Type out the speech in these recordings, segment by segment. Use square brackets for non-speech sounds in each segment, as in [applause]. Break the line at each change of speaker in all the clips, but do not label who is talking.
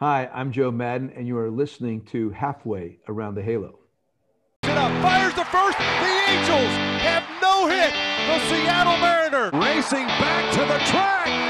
Hi, I'm Joe Maddon, and you are listening to Halfway Around the Halo.
Fires the first. The Angels have no hit. The Seattle Mariner racing back to the track.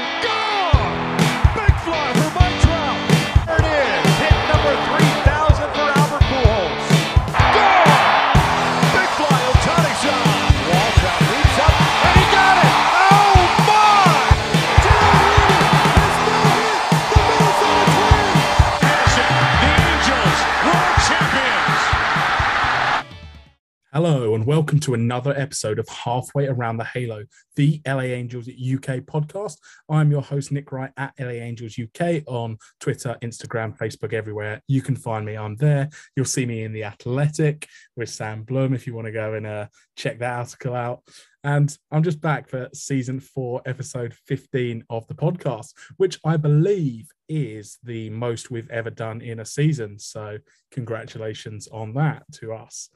Hello, and welcome to another episode of Halfway Around the Halo, the LA Angels UK podcast. I'm your host, Nick Wright at LA Angels UK on Twitter, Instagram, Facebook, everywhere. You can find me. I'm there. You'll see me in The Athletic with Sam Blum if you want to go and uh, check that article out. And I'm just back for season four, episode 15 of the podcast, which I believe is the most we've ever done in a season. So, congratulations on that to us.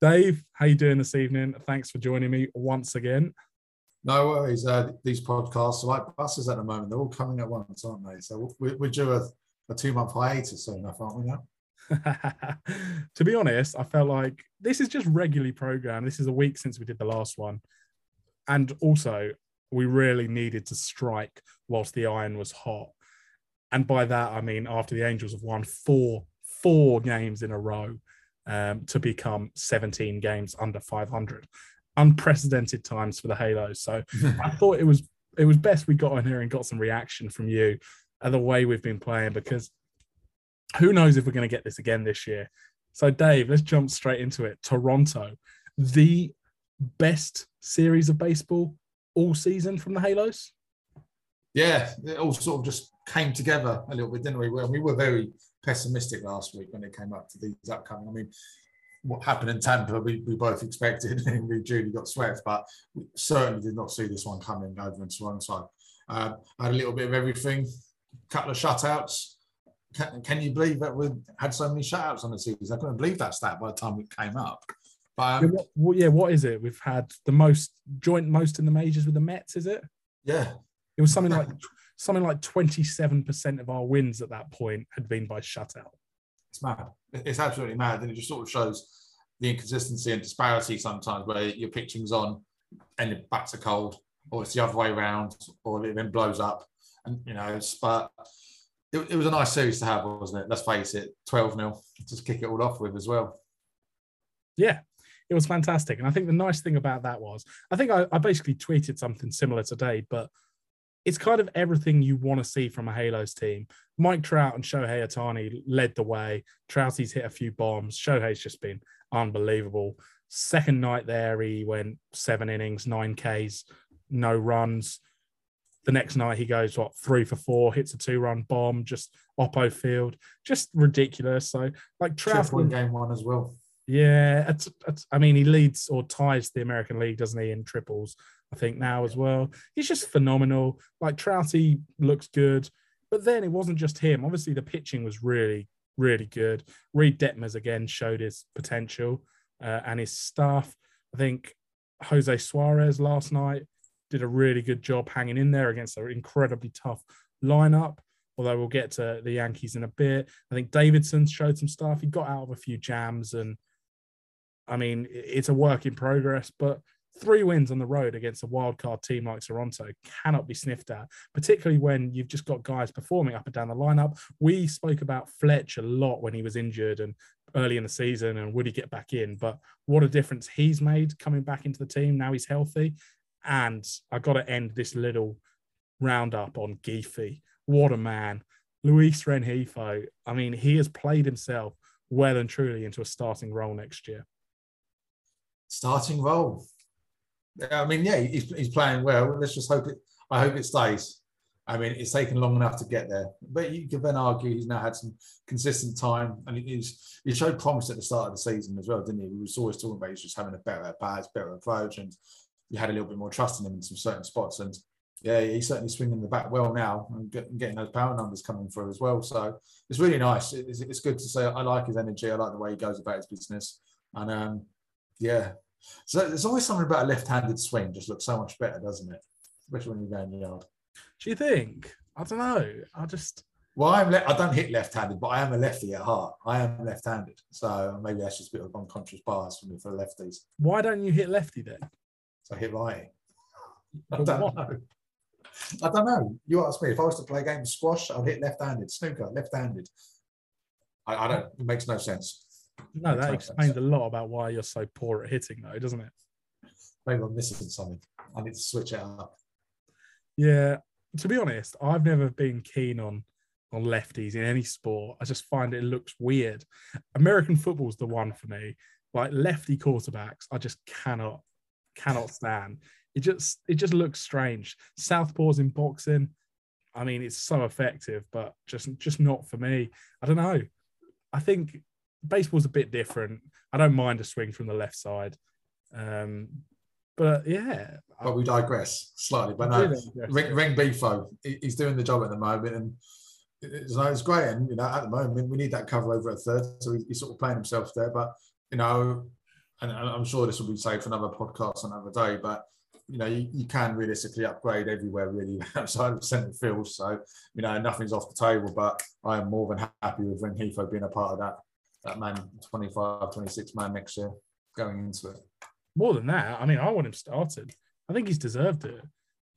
Dave, how are you doing this evening? Thanks for joining me once again.
No worries. Uh, these podcasts are like buses at the moment. They're all coming at once, aren't they? So we're, we're due a, a two month hiatus soon enough, aren't we now? [laughs]
to be honest, I felt like this is just regularly programmed. This is a week since we did the last one. And also, we really needed to strike whilst the iron was hot. And by that, I mean after the Angels have won four, four games in a row um, to become 17 games under 500. Unprecedented times for the Halos. So [laughs] I thought it was it was best we got on here and got some reaction from you at the way we've been playing because who knows if we're going to get this again this year. So Dave, let's jump straight into it. Toronto, the best series of baseball all season from the Halos.
Yeah, it all sort of just came together a little bit, didn't we? Well, we were very pessimistic last week when it came up to these upcoming. I mean, what happened in Tampa, we, we both expected, [laughs] and we duly got swept, but we certainly did not see this one coming over in Toronto. Uh, had a little bit of everything, a couple of shutouts. Can, can you believe that we had so many shutouts on the season? I couldn't believe that stat by the time it came up. But
Yeah,
um,
what, what- yeah, what is it? We've had the most joint most in the majors with the Mets, is it?
yeah,
It was something like [laughs] something like 27% of our wins at that point had been by shutout.
It's mad. It's absolutely mad, and it just sort of shows the inconsistency and disparity sometimes, where your pitching's on and your bats are cold, or it's the other way around, or it then blows up. And you know, but it, it was a nice series to have, wasn't it? Let's face it, twelve 0 just kick it all off with as well.
Yeah, it was fantastic. And I think the nice thing about that was, I think I, I basically tweeted something similar today, but it's kind of everything you want to see from a Halos team. Mike Trout and Shohei Ohtani led the way. Trouty's hit a few bombs. Shohei's just been unbelievable. Second night there, he went seven innings, nine Ks, no runs. The next night he goes what three for four, hits a two-run bomb, just oppo field, just ridiculous. So like Trout,
in game one as well.
yeah, it's, it's, I mean, he leads or ties the American League, doesn't he, in triples? I think now as well. He's just phenomenal. Like Trouty looks good, but then it wasn't just him. Obviously, the pitching was really, really good. Reid Detmers again showed his potential uh, and his stuff. I think Jose Suarez last night did a really good job hanging in there against an incredibly tough lineup. Although we'll get to the Yankees in a bit. I think Davidson showed some stuff. He got out of a few jams and I mean, it's a work in progress, but three wins on the road against a wild card team like Toronto cannot be sniffed at, particularly when you've just got guys performing up and down the lineup. We spoke about Fletch a lot when he was injured and early in the season, and would he get back in? But what a difference he's made coming back into the team. Now he's healthy. And I got to end this little roundup on Geefy. What a man. Luis Rengifo. I mean, he has played himself well and truly into a starting role next year.
Starting role. I mean, yeah, he's, he's playing well. Let's just hope it. I hope it stays. I mean, it's taken long enough to get there, but you can then argue he's now had some consistent time, and he's he showed promise at the start of the season as well, didn't he? We was always talking about he's just having a better bats, better approach, and you had a little bit more trust in him in some certain spots. And yeah, he's certainly swinging the bat well now and getting those power numbers coming through as well. So it's really nice. It's, it's good to say. I like his energy. I like the way he goes about his business, and um, yeah. So there's always something about a left-handed swing just looks so much better, doesn't it? Especially when you're going in the yard.
Do you think? I don't know. I just
Well, I'm le- I don't hit left-handed, but I am a lefty at heart. I am left-handed, so maybe that's just a bit of unconscious bias for me for lefties.
Why don't you hit lefty then?
So I hit righty. I don't
what?
know. I don't know. You ask me if I was to play a game of squash, I'd hit left-handed. Snooker, left-handed. I, I don't. It makes no sense.
No, that explains a lot about why you're so poor at hitting, though, doesn't it?
Maybe I'm missing something. I need to switch it up.
Yeah. To be honest, I've never been keen on on lefties in any sport. I just find it looks weird. American football's the one for me. Like lefty quarterbacks, I just cannot cannot stand. It just it just looks strange. Southpaws in boxing, I mean, it's so effective, but just just not for me. I don't know. I think baseball's a bit different. I don't mind a swing from the left side. Um, but yeah,
But we digress slightly. But no, Ring, Ring Bifo, he's doing the job at the moment, and it's, it's great. And you know, at the moment, we need that cover over a third, so he's sort of playing himself there. But you know, and, I'm sure this will be saved for another podcast another day. But you know, you, you can realistically upgrade everywhere really [laughs] outside of the centre field. So you know, nothing's off the table. But I am more than happy with Rengifo being a part of that that man, 25, 26 man next year going into it.
more than that, I mean, I want him started. I think he's deserved it.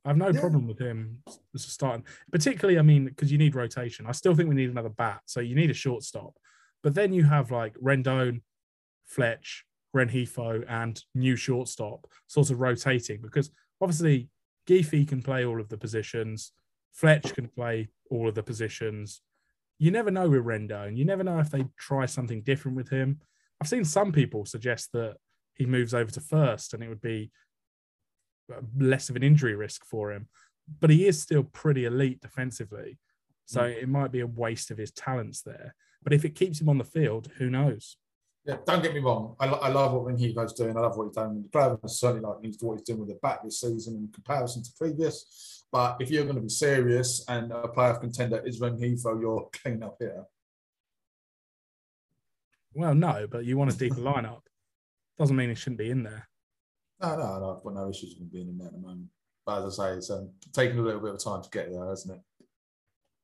I have no
Yeah.
problem with him starting, particularly. I mean, because you need rotation. I still think we need another bat, so you need a shortstop. But then you have like Rendon, Fletch, Rengifo, and new shortstop sort of rotating because obviously Geefy can play all of the positions, Fletch can play all of the positions. You never know with Rendon. You never know if they try something different with him. I've seen some people suggest that he moves over to first and it would be less of an injury risk for him. But he is still pretty elite defensively. So mm. it might be a waste of his talents there. But if it keeps him on the field, who knows?
Yeah, don't get me wrong. I, I love what Rengifo's doing. I love what he's done. With the player certainly like what he's doing with the bat this season in comparison to previous. But if you're going to be serious and a playoff contender is Rengifo, your [laughs] clean-up hitter.
Well, no, but you want a deeper lineup. Doesn't mean he shouldn't be in there.
No, no, no. I've got no issues with him being in there at the moment. But as I say, it's um, taking a little bit of time to get there, hasn't it?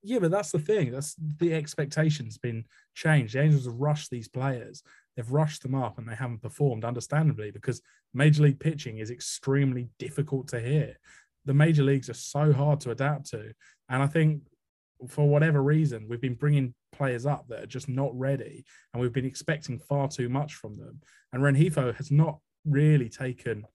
Yeah, but that's the thing. That's the expectations been changed. The Angels have rushed these players. They've rushed them up and they haven't performed, understandably, because major league pitching is extremely difficult to hit. The major leagues are so hard to adapt to. And I think for whatever reason, we've been bringing players up that are just not ready and we've been expecting far too much from them. And Rengifo has not really taken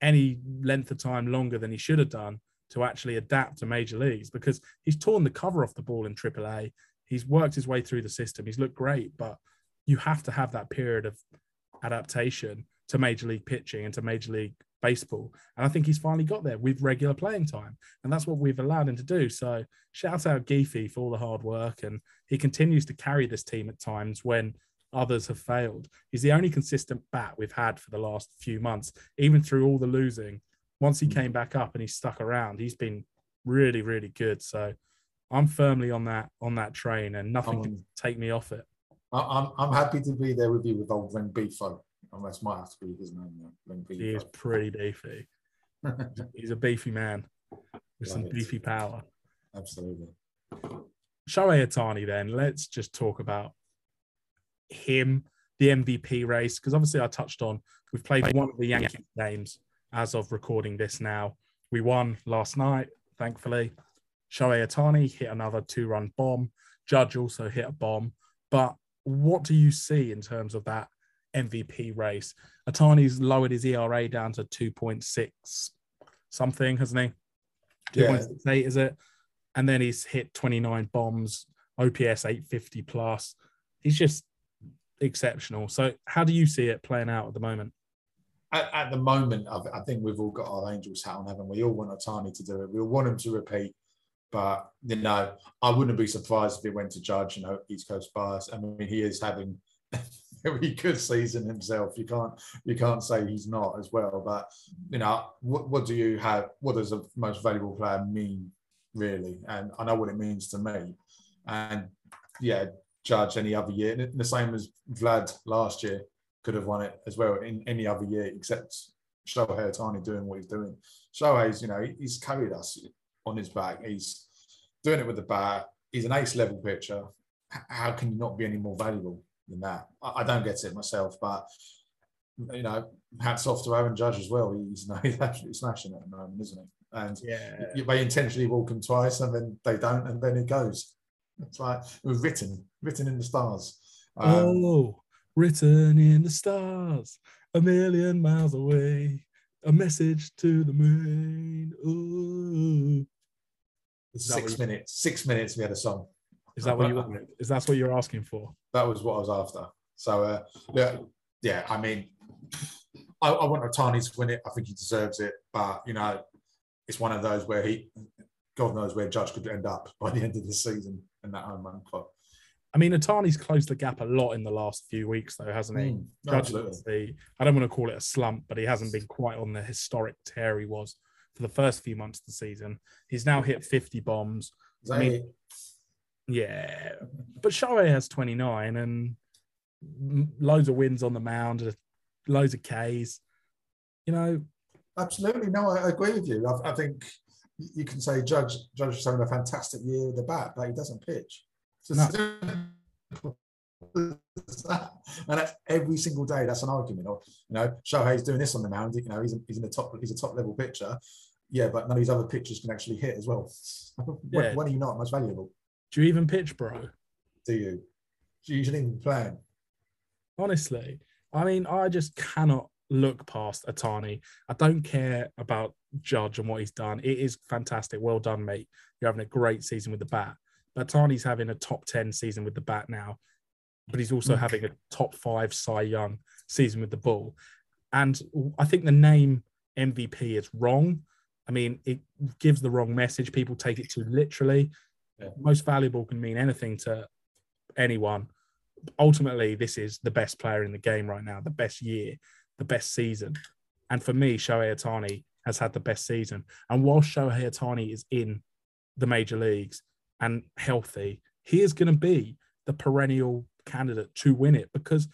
any length of time longer than he should have done to actually adapt to major leagues because he's torn the cover off the ball in AAA. He's worked his way through the system. He's looked great, but you have to have that period of adaptation to major league pitching and to major league baseball. And I think he's finally got there with regular playing time. And that's what we've allowed him to do. So shout out Geefy for all the hard work. And he continues to carry this team at times when others have failed. He's the only consistent bat we've had for the last few months, even through all the losing. Once he came back up and he stuck around, he's been really, really good. So I'm firmly on that on that train, and nothing can
Um,
take me off it.
I'm, I'm happy to be there with you with old Ren Bifo. Unless might have to be his name now.
He is pretty beefy. [laughs] He's a beefy man with some
it.
beefy power.
Absolutely.
Shohei Ohtani, then let's just talk about him, the MVP race, because obviously I touched on we've played one of the Yankee games as of recording this now. We won last night, thankfully. Shohei Ohtani hit another two run bomb. Judge also hit a bomb. But what do you see in terms of that MVP race? Ohtani's lowered his ERA down to 2.6 something, hasn't he?
Yeah.
2.68 is it? And then he's hit 29 bombs, OPS 850 plus. He's just exceptional. So, how do you see it playing out at the moment?
At, at the moment, I, I think we've all got our Angels hat on, haven't we? All want Ohtani to do it. We all want him to repeat. But, you know, I wouldn't be surprised if he went to Judge, you know, East Coast bias. I mean, he is having [laughs] a very good season himself. You can't you can't say he's not as well. But, you know, what, what do you have? What does a most valuable player mean, really? And I know what it means to me. And, yeah, Judge any other year, the same as Vlad last year could have won it as well in any other year except Shohei Ohtani doing what he's doing. Shohei's, you know, he's carried us on his back. He's doing it with the bat. he's an ace level pitcher. How can you not be any more valuable than that? I, don't get it myself, but you know, hats off to Aaron Judge as well. He's, you know, [laughs] he's absolutely smashing it at the moment, isn't he? And
yeah,
you, they intentionally walk him twice, and then they don't, and then it goes. It's like it was written, written in the stars.
Um, oh, written in the stars, a million miles away, a message to the moon. Ooh.
Six minutes. Six minutes. We had a song.
Is that what you wanted? Is that what you're asking for?
That was what I was after. So uh, yeah, yeah. I mean, I, I want Ohtani to win it. I think he deserves it. But you know, it's one of those where he, God knows where Judge could end up by the end of the season in that home run clock.
I mean, Ohtani's closed the gap a lot in the last few weeks, though, hasn't he? Mm, the, I don't want to call it a slump, but he hasn't been quite on the historic tear he was for the first few months of the season. He's now hit 50 bombs. I mean, yeah, but Shohei has 29 and loads of wins on the mound, loads of Ks. You know,
absolutely. No, I agree with you. I, I think you can say Judge Judge is having a fantastic year with the bat, but he doesn't pitch. No. and every single day that's an argument. Or you know, Shohei's doing this on the mound. You know, he's, he's in the top. He's a top level pitcher. Yeah, but none of these other pitchers can actually hit as well. [laughs] when, yeah. when, are you not most valuable?
Do you even pitch, bro?
Do you? Do you usually even play?
Honestly, I mean, I just cannot look past Ohtani. I don't care about Judge and what he's done. It is fantastic. Well done, mate. You're having a great season with the bat. But Ohtani's having a top 10 season with the bat now, but he's also mm. having a top five Cy Young season with the ball. And I think the name MVP is wrong. I mean, it gives the wrong message. People take it too literally. Yeah. Most valuable can mean anything to anyone. Ultimately, this is the best player in the game right now, the best year the best season. And for me, Shohei Ohtani has had the best season. And while Shohei Ohtani is in the major leagues and healthy, he is going to be the perennial candidate to win it because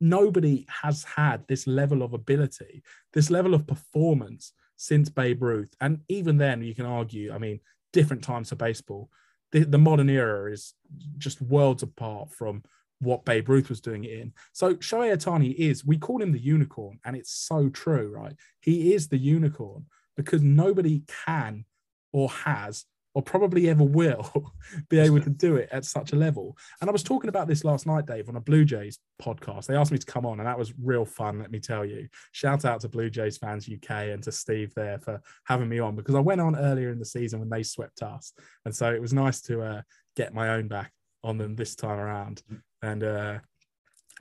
nobody has had this level of ability, this level of performance since Babe Ruth. And even then, you can argue, I mean, different times for baseball. The, the modern era is just worlds apart from what Babe Ruth was doing it in. So Shohei Ohtani is, we call him the unicorn, and it's so true, right? He is the unicorn because nobody can or has or probably ever will [laughs] be able to do it at such a level. And I was talking about this last night, Dave, on a Blue Jays podcast. They asked me to come on, and that was real fun, let me tell you. Shout out to Blue Jays fans UK and to Steve there for having me on because I went on earlier in the season when they swept us. And so it was nice to uh, get my own back on them this time around and uh,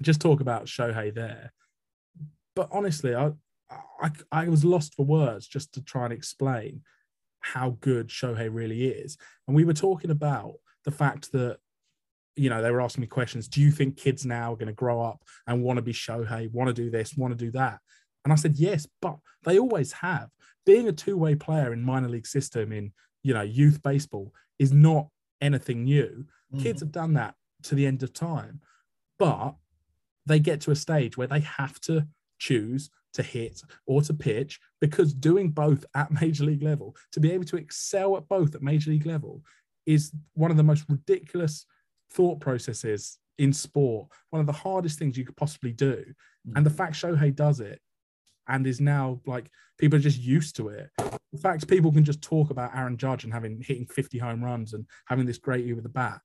just talk about Shohei there. But honestly, I, I, I was lost for words just to try and explain how good Shohei really is. And we were talking about the fact that, you know, they were asking me questions. Do you think kids now are going to grow up and want to be Shohei, want to do this, want to do that? And I said, yes, but they always have. Being a two way player in minor league system in, you know, youth baseball is not anything new. Mm-hmm. Kids have done that to the end of time. But they get to a stage where they have to choose to hit or to pitch because doing both at major league level, to be able to excel at both at major league level, is one of the most ridiculous thought processes in sport, one of the hardest things you could possibly do. Mm-hmm. And the fact Shohei does it and is now like people are just used to it. The fact people can just talk about Aaron Judge and having hitting 50 home runs and having this great year with the bat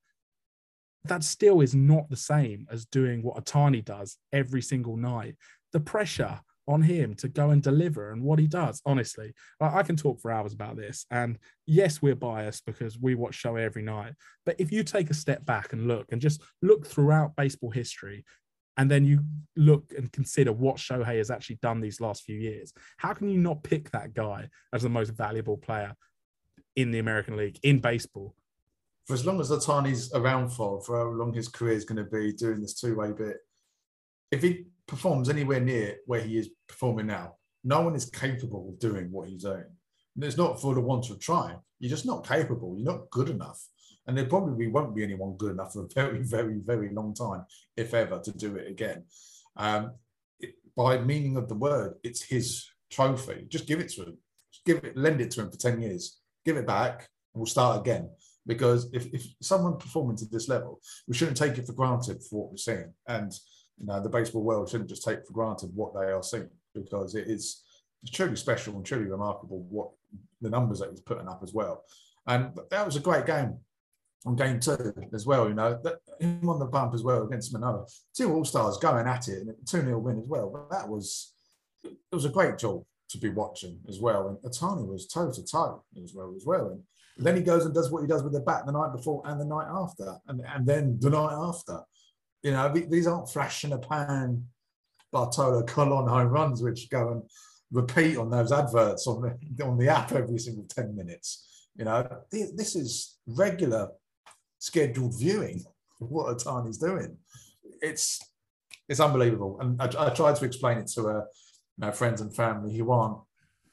that still is not the same as doing what Ohtani does every single night. The pressure on him to go and deliver and what he does, honestly, I, I can talk for hours about this. And yes, we're biased because we watch show every night. But if you take a step back and look and just look throughout baseball history, and then you look and consider what Shohei has actually done these last few years, how can you not pick that guy as the most valuable player in the American League in baseball?
for as long as Ohtani's around for, for how long his career is going to be doing this two-way bit, if he performs anywhere near where he is performing now, no one is capable of doing what he's doing. And it's not for the want of trying. You're just not capable. You're not good enough. And there probably won't be anyone good enough for a [laughs] very, very, very long time, if ever, to do it again. Um, it, by meaning of the word, it's his trophy. Just give it to him. Just give it, lend it to him for 10 years. Give it back, and we'll start again because if, if someone performing to this level, we shouldn't take it for granted for what we're seeing. And you know, the baseball world shouldn't just take for granted what they are seeing because it is truly special and truly remarkable what the numbers that he's putting up as well. And that was a great game on game two as well. You know, that, him on the bump as well against Manoah. Two All Stars going at it and two 0 win as well. But that was it was a great job to be watching as well. And Ohtani was toe to toe as well as well. And then he goes and does what he does with the bat the night before and the night after, and, and then the night after. You know, these aren't flash in a pan Bartolo Colon home runs, which go and repeat on those adverts on the on the app every single 10 minutes. You know, this is regular scheduled viewing what Ohtani's doing. It's it's unbelievable. And I, I tried to explain it to uh, you know, friends and family who aren't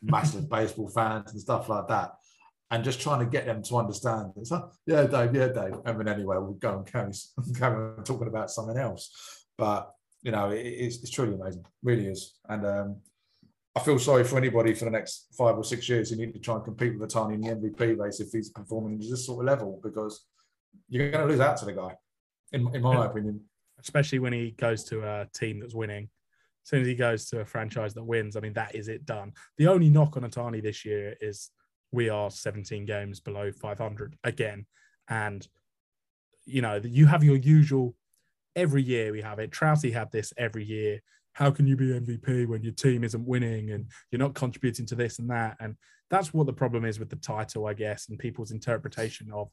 massive [laughs] baseball fans and stuff like that. And just trying to get them to understand this. Oh, yeah, Dave, yeah, Dave. And then anyway, we'll go and carry, [laughs] carry on talking about something else. But, you know, it, it's, it's truly amazing. Really is. And um, I feel sorry for anybody for the next five or six years who need to try and compete with Ohtani in the MVP race if he's performing at this sort of level because you're going to lose out to the guy, in, in my opinion.
Especially when he goes to a team that's winning. As soon as he goes to a franchise that wins, I mean, that is it done. The only knock on Ohtani this year is we are 17 games below 500 again. And, you know, you have your usual, every year we have it. Trouty had this every year. How can you be MVP when your team isn't winning and you're not contributing to this and that? And that's what the problem is with the title, I guess, and people's interpretation of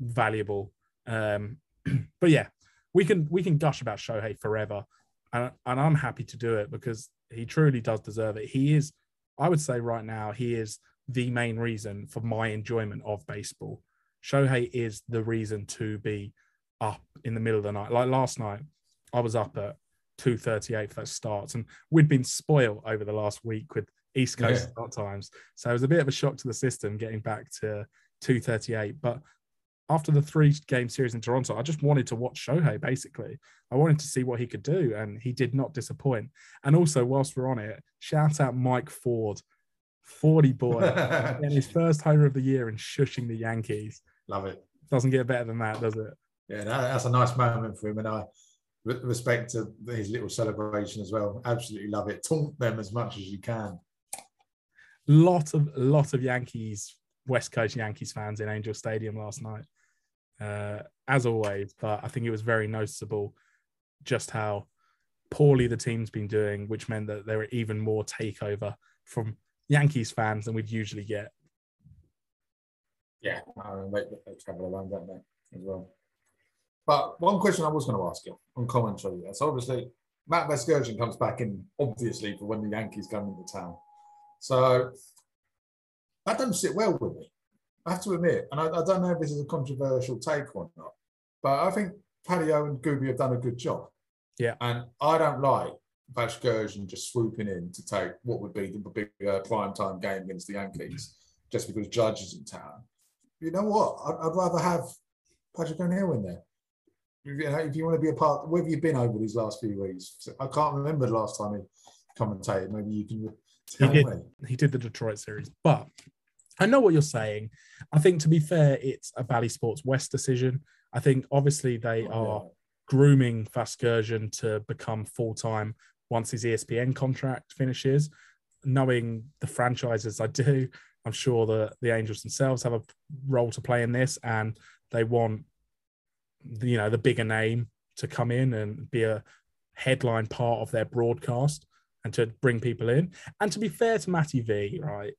valuable. Um, [clears throat] but yeah, we can we can gush about Shohei forever, and, and I'm happy to do it because he truly does deserve it. He is, I would say, right now, he is the main reason for my enjoyment of baseball. Shohei is the reason to be up in the middle of the night. Like last night, I was up at 2.38 for starts and we'd been spoiled over the last week with East Coast yeah. start times. So it was a bit of a shock to the system getting back to 2.38. But after the three game series in Toronto, I just wanted to watch Shohei basically. I wanted to see what he could do, and he did not disappoint. And also, whilst we're on it, shout out Mike Ford, 40 boy, and [laughs] his first homer of the year and shushing the Yankees.
Love it.
Doesn't get better than that, does it?
Yeah, that's a nice moment for him. And I respect to his little celebration as well. Absolutely love it. Taunt them as much as you can.
Lot of lot of Yankees, West Coast Yankees fans in Angel Stadium last night uh, as always. But I think it was very noticeable just how poorly the team's been doing, which meant that there were even more takeover from Yankees fans than we'd usually get.
Yeah, I mean, they, they travel around, don't they, as well. But one question I was going to ask you on commentary, so obviously Matt Vasgersian comes back in, obviously, for when the Yankees come into town. So that doesn't sit well with me. I have to admit, and I, I, don't know if this is a controversial take or not, but I think Paddy and Gooby have done a good job.
Yeah.
And I don't like Vasgersian just swooping in to take what would be the big uh, prime time game against the Yankees just because Judge is in town. You know what? I'd, I'd rather have Patrick O'Neal in there. If you, know, if you want to be a part, where have you been over these last few weeks? I can't remember the last time he commentated. Maybe you can tell
he did,
me.
He did the Detroit series, but I know what you're saying. I think to be fair, it's a Bally Sports West decision. I think obviously they oh, are yeah. grooming Vasgersian to become full time once his ESPN contract finishes. Knowing the franchises I do, I'm sure that the Angels themselves have a role to play in this, and they want you know the bigger name to come in and be a headline part of their broadcast and to bring people in. And to be fair to Matty V, right,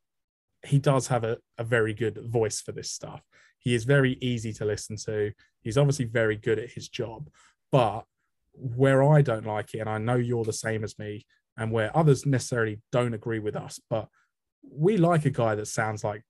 he does have a, a very good voice for this stuff. He is very easy to listen to. He's obviously very good at his job. But where I don't like it, and I know you're the same as me, and where others necessarily don't agree with us, but we like a guy that sounds like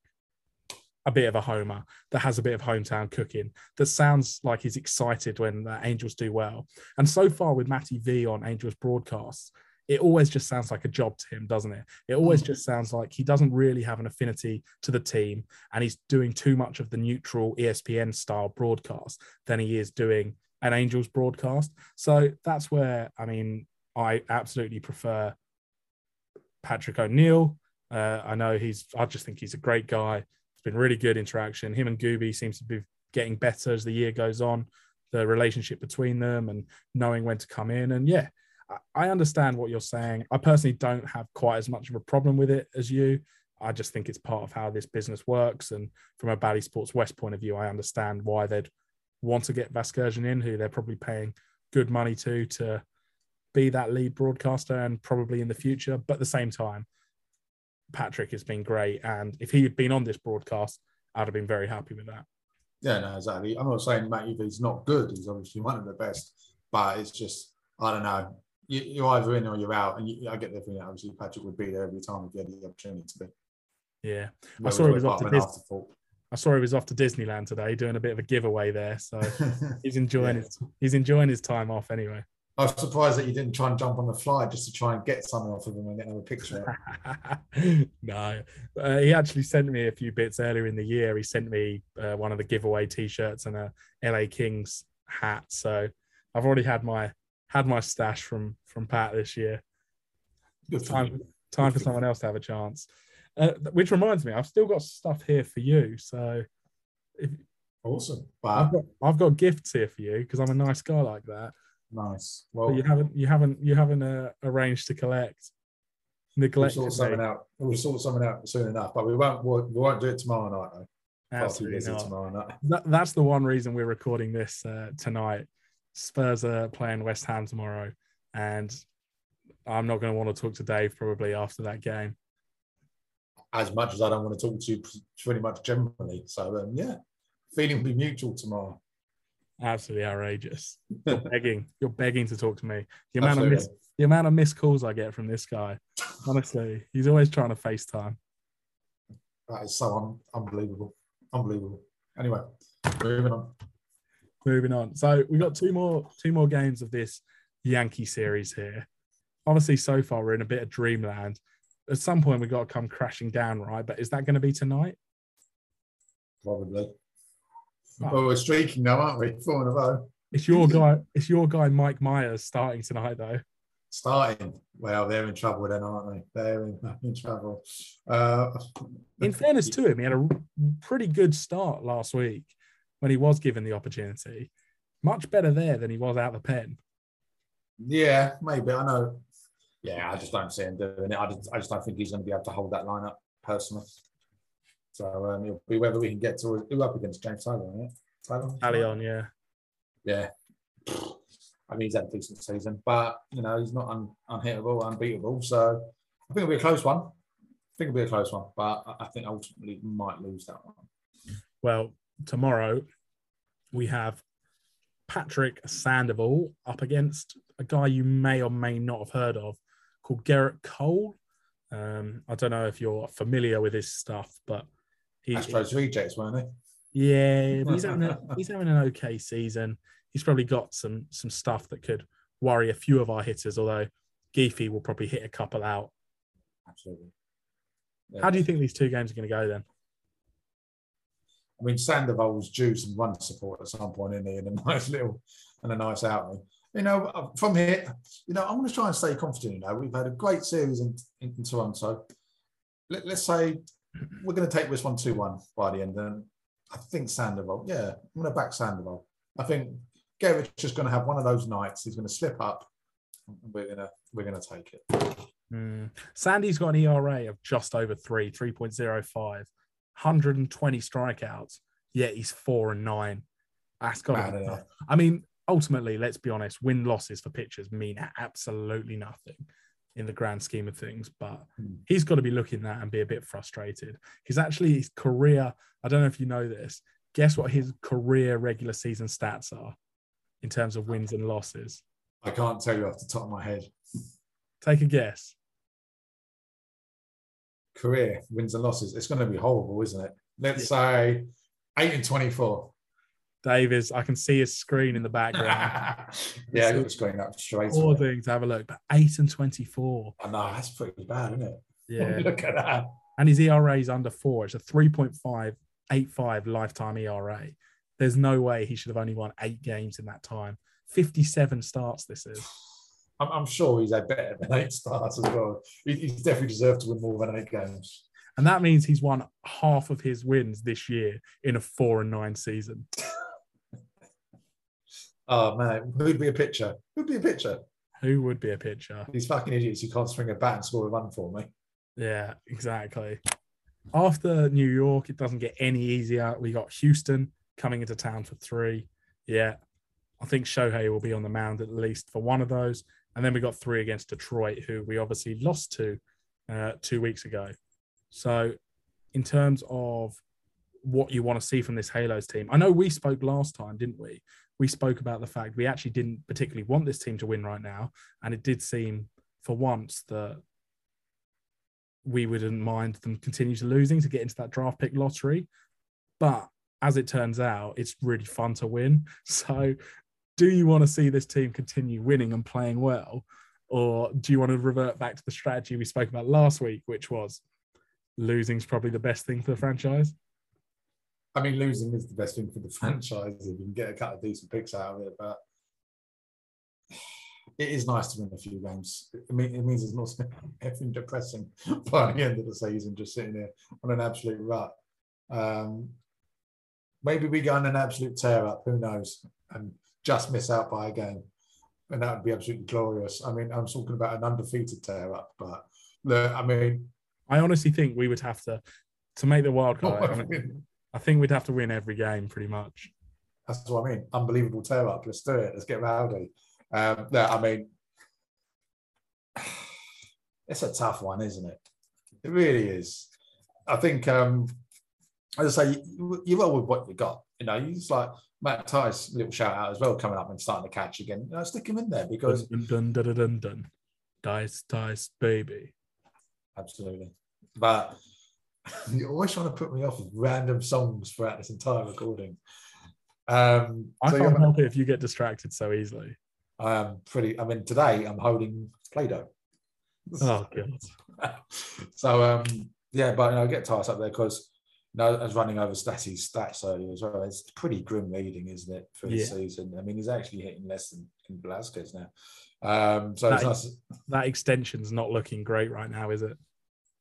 a bit of a homer, that has a bit of hometown cooking, that sounds like he's excited when the Angels do well. And so far with Matty V on Angels broadcasts, it always just sounds like a job to him, doesn't it? It always mm. just sounds like he doesn't really have an affinity to the team and he's doing too much of the neutral ESPN style broadcast than he is doing an Angels broadcast. So that's where, I mean, I absolutely prefer Patrick O'Neal. Uh, I know he's, I just think he's a great guy. It's been really good interaction. Him and Gooby seems to be getting better as the year goes on. The relationship between them and knowing when to come in. And yeah, I- I understand what you're saying. I personally don't have quite as much of a problem with it as you. I just think it's part of how this business works. And from a Bally Sports West point of view, I understand why they'd want to get Vasgersian in, who they're probably paying good money to to be that lead broadcaster and probably in the future. But at the same time, Patrick has been great. And if he had been on this broadcast, I'd have been very happy with that.
Yeah, no, exactly. I'm not saying Matty V's not good. He's obviously one of the best, but it's just I don't know. You, you're either in or you're out, and you, I get the feeling that obviously Patrick would be there every time if he had the opportunity to be.
Yeah.
I
saw he was off
part
to
of an
Dis-
afterthought.
I saw he was off to Disneyland today doing a bit of a giveaway there. So [laughs] he's enjoying
Yeah.
his he's enjoying his time off anyway.
I was surprised that you didn't try and jump on the fly just to try and get something off of him and get another picture. [laughs]
no, uh, he actually sent me a few bits earlier in the year. He sent me uh, one of the giveaway T-shirts and a LA Kings hat. So I've already had my had my stash from from Pat this year.
Good
Time time for someone else to have a chance. Uh, which reminds me, I've still got stuff here for you. So if,
Awesome.
I've got I've got gifts here for you because I'm a nice guy like that.
nice.
But
Well,
you haven't you haven't you haven't uh, arranged to collect.
we'll sort something out. We'll sort something out soon enough, but we won't. We won't do it tomorrow night though.
Absolutely not.
tomorrow night. [laughs]
that, that's the one reason we're recording this uh, tonight. Spurs are playing West Ham tomorrow, and I'm not going to want to talk to Dave probably after that game.
As much as I don't want to talk to you pretty much generally. So um, yeah, feeling will be mutual tomorrow.
Absolutely outrageous. [laughs] You're begging. You're begging to talk to me. The amount of
Absolutely.
miss, the amount of missed calls I get from this guy. Honestly, he's always trying to FaceTime.
That is so un- unbelievable. Unbelievable. Anyway, moving on.
Moving on. So we've got two more two more games of this Yankee series here. Obviously, so far we're in a bit of dreamland. At some point, we've got to come crashing down, right? But is that going to be tonight?
Probably.
Oh.
Well, we're streaking now, aren't we? Four in a row.
It's your guy. It's your guy, Mike Mayers, starting tonight, though.
Starting. Well, they're in trouble then, aren't they? They're in, [laughs] in trouble. Uh,
In fairness to him, he had a pretty good start last week when he was given the opportunity. Much better there than he was out the pen.
Yeah, maybe. I know. Yeah, I just don't see him doing it. I just, I just don't think he's going to be able to hold that lineup personally. So um, it'll be whether we can get to who up against Jameson Taillon, it?
Taillon? Yeah.
Yeah. I mean, he's had a decent season, but you know he's not un, unhittable, unbeatable. So I think it'll be a close one. I think it'll be a close one, but I- I think ultimately we might lose that one.
Well, tomorrow we have Patrick Sandoval up against a guy you may or may not have heard of called Gerrit Cole. Um, I don't know if you're familiar with his stuff, but he,
Astros rejects, weren't they?
yeah, he's having a, [laughs] he's having an okay season. He's probably got some some stuff that could worry a few of our hitters, although Geefy will probably hit a couple out.
Absolutely. Yeah.
How do you think these two games are going to go then?
I mean, Sandoval's due some run support at some point in there, and a [laughs] nice little and a nice outing. You know, uh, from here, you know, I'm going to try and stay confident. You know, we've had a great series in, in, in Toronto. Let, let's say we're going to take this one 2 1 by the end. And I think Sandoval, yeah, I'm going to back Sandoval. I think Gerrit's just going to have one of those nights. He's going to slip up. And we're going to we're going to take it.
Hmm. Sandy's got an ERA of just over three, 3.05, 120 strikeouts, yet he's four and nine. That's got to be
isn't
tough.
it?
I mean, ultimately, let's be honest, win losses for pitchers mean absolutely nothing in the grand scheme of things, but
Hmm.
he's got to be looking at that and be a bit frustrated. He's actually his career, I don't know if you know this, guess what his career regular season stats are in terms of wins and losses?
I can't tell you off the top of my head.
Take a guess.
Career wins and losses. It's going to be horrible, isn't it? Let's say eight and twenty-four.
Davis, I can see his screen in the background. [laughs] [laughs]
yeah, I got the screen up straight
Four
away.
things to have a look, but eight and 24.
I know that's pretty bad, isn't it? [laughs]
Yeah.
Look at that.
and his ERA is under four. It's a 3.585 lifetime ERA. There's no way he should have only won eight games in that time. 57 starts this is.
I'm, I'm sure he's had better than eight starts as well. He, he's definitely deserved to win more than eight games.
And that means he's won half of his wins this year in a four and nine season.
Oh man, who'd be a pitcher? Who'd be a pitcher?
Who would be a pitcher?
These fucking idiots who can't swing a bat and score a run for me.
Yeah, exactly. After New York, it doesn't get any easier. We got Houston coming into town for three. Yeah, I think Shohei will be on the mound at least for one of those. And then we got three against Detroit, who we obviously lost to uh, two weeks ago. So, in terms of what you want to see from this Halos team, I know we spoke last time, didn't we? We spoke about the fact we actually didn't particularly want this team to win right now. And it did seem for once that we wouldn't mind them continue to losing to get into that draft pick lottery. But as it turns out, it's really fun to win. [laughs] So, do you want to see this team continue winning and playing well? Or do you want to revert back to the strategy we spoke about last week, which was losing is probably the best thing for the franchise?
I mean, losing is the best thing for the [laughs] franchise if you can get a couple of decent picks out of it. But [sighs] it is nice to win a few games. It, mean, it means it's not effing [laughs] depressing [laughs] by the end of the season, just sitting there on an absolute rut. Um, maybe we go on an absolute tear up. Who knows? And just miss out by a game, and that would be absolutely glorious. I mean, I'm talking about an undefeated tear up, but look, I mean,
I honestly think we would have to to make the wild card. I, mean, I think we'd have to win every game pretty much.
That's what I mean. Unbelievable tear up. Let's do it. Let's get rowdy. Um, no, I mean, [sighs] it's a tough one, isn't it? It really is. I think, um, as I say, you, you roll with what you got. You know, you like Matt Thaiss, little shout out as well, coming up and starting to catch again. You know, stick him in there because
dun dun dun dun dun, dun. Dice, dice, baby.
Absolutely, but [laughs] you're always trying to put me off with random songs throughout this entire recording. Um,
I so can't help it if you get distracted so easily.
I am pretty. I mean, today I'm holding Play-Doh.
Oh god. [laughs]
so um, yeah, but you know, I get Thaiss up there because you know, I was running over Stassi's stats earlier as well. It's pretty grim reading, isn't it, for the yeah. season? I mean, he's actually hitting less than in Velazquez now. Um, so
that,
nice.
that extension's not looking great right now, is it?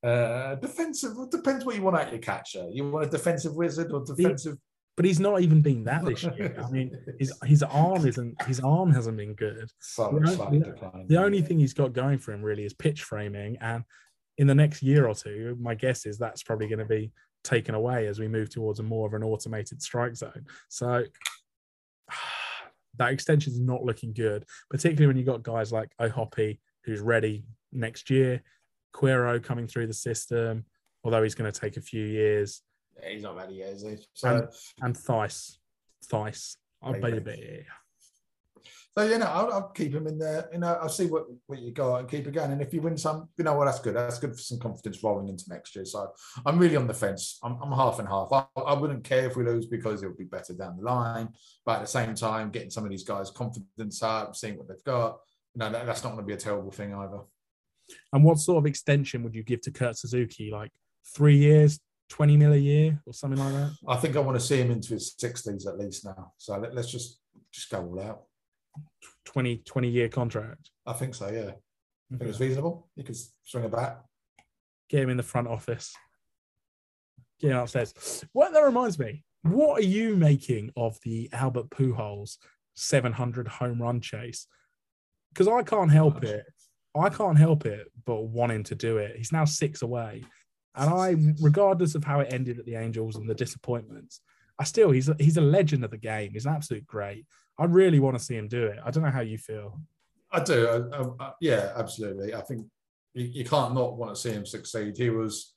Uh, defensive depends what you want out your catcher. You want a defensive wizard or defensive
but he's not even been that this [laughs] year. I mean, his his arm isn't his arm hasn't been good. the, the only thing he's got going for him really is pitch framing, and in the next year or two, my guess is that's probably going to be taken away as we move towards a more of an automated strike zone. So [sighs] that extension is not looking good, particularly when you've got guys like O'Hoppe who's ready next year, Quero coming through the system, although he's going to take a few years.
Yeah, he's not ready yet, is he? So
and, and Thaiss, Thaiss, oh baby. baby.
So you know, I'll, I'll, keep him in there. You know, I'll see what, what you got and keep it going. And if you win some, you know what, well, that's good. That's good for some confidence rolling into next year. So I'm really on the fence. I'm, I'm half and half. I, I, wouldn't care if we lose because it would be better down the line. But at the same time, getting some of these guys' confidence up, seeing what they've got, you know, that, that's not going to be a terrible thing either.
And what sort of extension would you give to Kurt Suzuki? Like three years, 20 mil a year or something like that?
I think I want to see him into his 60s at least now. So let, us just just go all out.
20, 20 year contract?
I think so, yeah. I think it's reasonable. You could swing a bat.
Get him in the front office. Get him upstairs. What that reminds me, what are you making of the Albert Pujols 700 home run chase? Because I can't help it. I can't help it but wanting to do it. He's now six away. And I, [laughs] regardless of how it ended at the Angels and the disappointments, I still he's a, he's a legend of the game. He's absolute great. I really want to see him do it. I don't know how you feel.
I do. I, I, yeah, absolutely. I think you, you, can't not want to see him succeed. He was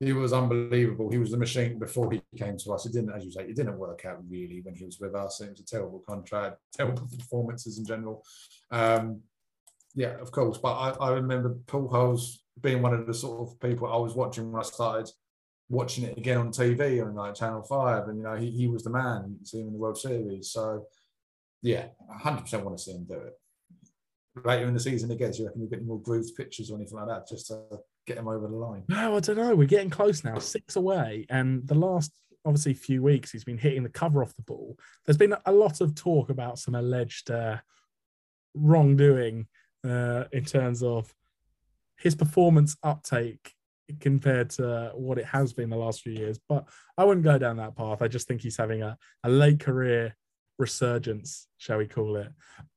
he was unbelievable. He was the machine before he came to us. It didn't, as you say, it didn't work out really when he was with us. It was a terrible contract, [laughs] terrible performances in general. Um, yeah, of course. But I, I remember Pujols being one of the sort of people I was watching when I started watching it again on TV on like Channel Five, and you know he, he was the man. You see him in the World Series. So yeah, hundred percent want to see him do it. Later in the season, again, do you reckon you get more grooved pictures or anything like that just to get him over the line?
No, I don't know. We're getting close now, six away, and the last obviously few weeks he's been hitting the cover off the ball. There's been a lot of talk about some alleged uh, wrongdoing uh, in terms of his performance uptake compared to what it has been the last few years. But I wouldn't go down that path. I just think he's having a, a late career resurgence, shall we call it.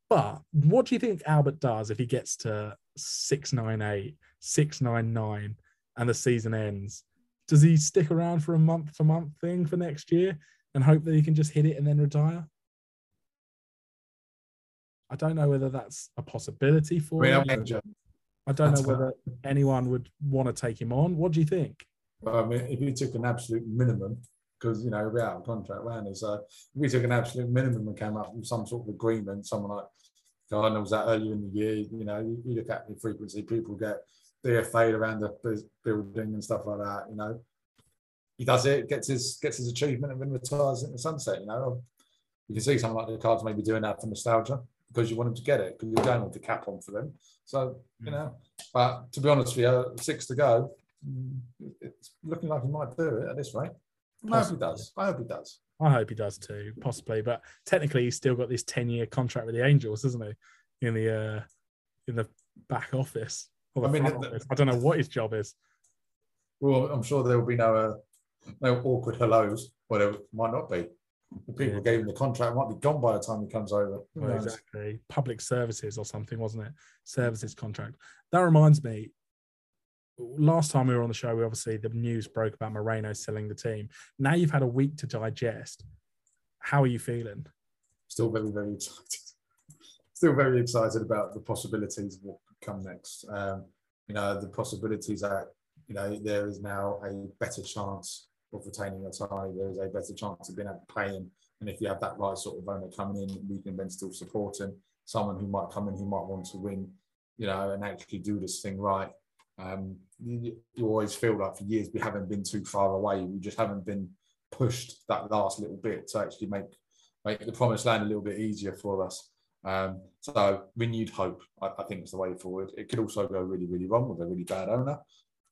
But what do you think Albert does if he gets to 698, 699 and the season ends? Does he stick around for a month to month thing for next year and hope that he can just hit it and then retire? I don't know whether that's a possibility for
I mean,
him.
I'm not joking.
I don't know
That's
whether anyone would want to take him on. What do you think?
I mean, if you took an absolute minimum, because you know we're out of contract, weren't we? So if we took an absolute minimum and came up with some sort of agreement, someone like Cardinals that earlier in the year, you know, you, you look at the frequency people get DFA'd around the building and stuff like that. You know, he does it, gets his gets his achievement, and then retires in the sunset. You know, you can see someone like the Cards maybe doing that for nostalgia because you want them to get it because you're going with the cap on for them. So you know, but to be honest with you, six to go. It's looking like he might do it at this rate. I hope he does. I hope he does.
I hope he does too, possibly. But technically, he's still got this ten-year contract with the Angels, isn't he? In the uh, in the back office. The
I mean, the-.
I don't know what his job is.
Well, I'm sure there will be no uh, no awkward hellos, but there might not be. The people
Yeah.
gave him the contract might be gone by the time he comes over.
Well, exactly. Public services or something, wasn't it? Services contract. That reminds me. Last time we were on the show, we obviously the news broke about Moreno selling the team. Now you've had a week to digest. How are you feeling?
Still very, very excited. [laughs] Still very excited about the possibilities of what could come next. Um, you know, the possibilities that you know there is now a better chance of retaining Ohtani. There is a better chance of being able to play him. And if you have that right sort of owner coming in, we can then still support him. Someone who might come in who might want to win, you know, and actually do this thing right. Um, you, you always feel like for years we haven't been too far away. We just haven't been pushed that last little bit to actually make make the promised land a little bit easier for us. Um, so renewed hope, I, I think, is the way forward. It could also go really, really wrong with a really bad owner.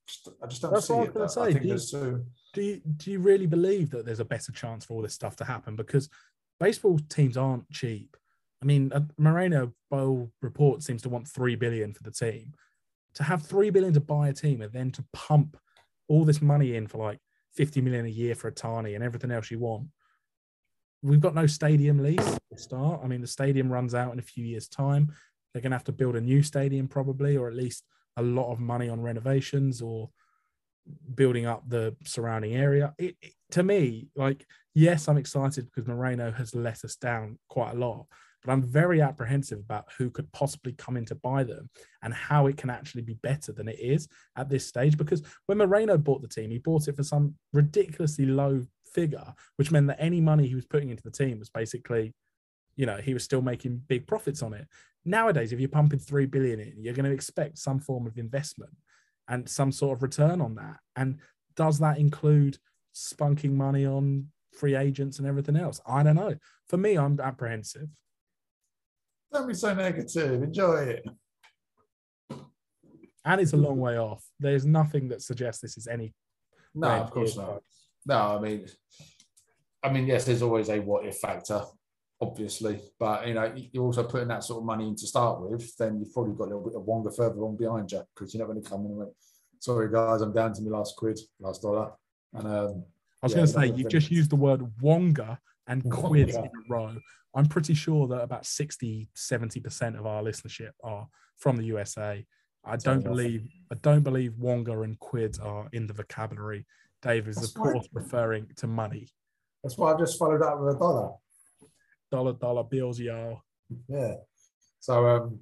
Just, I just don't
That's
see
what I
it.
was
but
gonna
I
say.
think
Do you- do you do you really believe that there's a better chance for all this stuff to happen? Because baseball teams aren't cheap. I mean, uh, Moreno, by all reports, seems to want three billion for the team. To have three billion to buy a team and then to pump all this money in for like fifty million a year for Ohtani and everything else you want. We've got no stadium lease to start. I mean, the stadium runs out in a few years' time. They're going to have to build a new stadium probably, or at least a lot of money on renovations or building up the surrounding area. It, it- to me, like, yes, I'm excited because Moreno has let us down quite a lot, but I'm very apprehensive about who could possibly come in to buy them and how it can actually be better than it is at this stage. Because when Moreno bought the team, he bought it for some ridiculously low figure, which meant that any money he was putting into the team was basically, you know, he was still making big profits on it. Nowadays, if you're pumping three billion in, you're going to expect some form of investment and some sort of return on that. And does that include spunking money on free agents and everything else? I don't know. For me, I'm apprehensive.
Don't be so negative. Enjoy it.
And it's a long way off. There's nothing that suggests this is any.
No, of course not. No, I mean, I mean, yes, there's always a what if factor, obviously, but you know, you're also putting that sort of money in to start with. Then you've probably got a little bit of Wonga further on behind you because you're not going to come in and went, "Sorry, guys, I'm down to my last quid, last dollar." And um,
I was
Yeah,
going to say, you just used the word Wonga and [laughs] quid
Wonga.
in a row. I'm pretty sure that about 60, 70% of our listenership are from the USA. I don't believe I don't believe Wonga and quid are in the vocabulary. Dave is
That's
of course referring to money.
that's why I've just followed up with a dollar.
Dollar dollar bills, y'all.
Yeah. So um,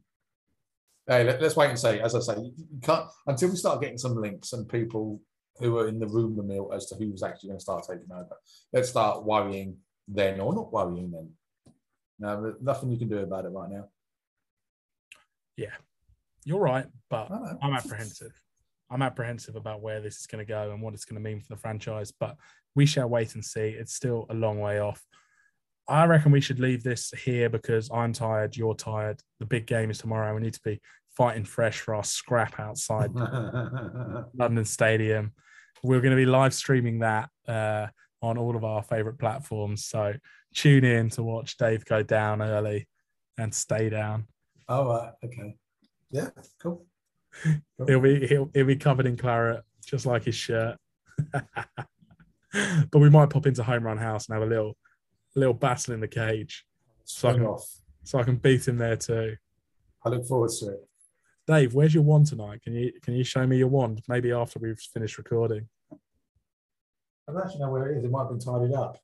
hey, let, us wait and see. As I say, you can't until we start getting some links and people who are in the rumor mill as to who's actually going to start taking over. Let's start worrying then, or not worrying then. No, nothing you can do about it right now.
Yeah, you're right, but I'm apprehensive. I'm apprehensive about where this is going to go and what it's going to mean for the franchise, but we shall wait and see. It's still a long way off. I reckon we should leave this here because I'm tired, you're tired. The big game is tomorrow. We need to be fighting fresh for our scrap outside [laughs] London Stadium. We're going to be live streaming that uh, on all of our favorite platforms. So tune in to watch Dave go down early and stay down.
All right. Okay. Yeah. Cool. [laughs]
He'll be he'll, he'll be covered in claret just like his shirt. [laughs] but we might pop into Home Run House and have a little little battle in the cage,
Swing
Fucking-
off.
so I can beat him there too.
I look forward to it.
Dave, where's your wand tonight? Can you can you show me your wand? Maybe after we've finished recording.
I don't actually know where it is. It might have been tidied up.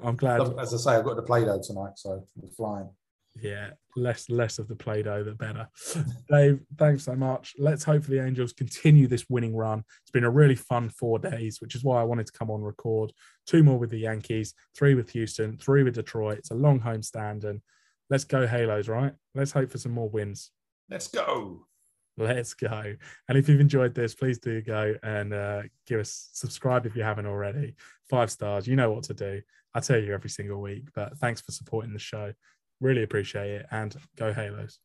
I'm glad.
As I say, I've got the Play-Doh tonight, so it's flying.
Yeah, less less of the Play-Doh, the better. [laughs] Dave, thanks so much. Let's hope for the Angels continue this winning run. It's been a really fun four days, which is why I wanted to come on record. Two more with the Yankees, three with Houston, three with Detroit. It's a long home stand, and let's go Halos, right? Let's hope for some more wins.
Let's go.
Let's go. And if you've enjoyed this, please do go and uh, give us subscribe if you haven't already. Five stars. You know what to do. I tell you every single week. But thanks for supporting the show. Really appreciate it. And go Halos.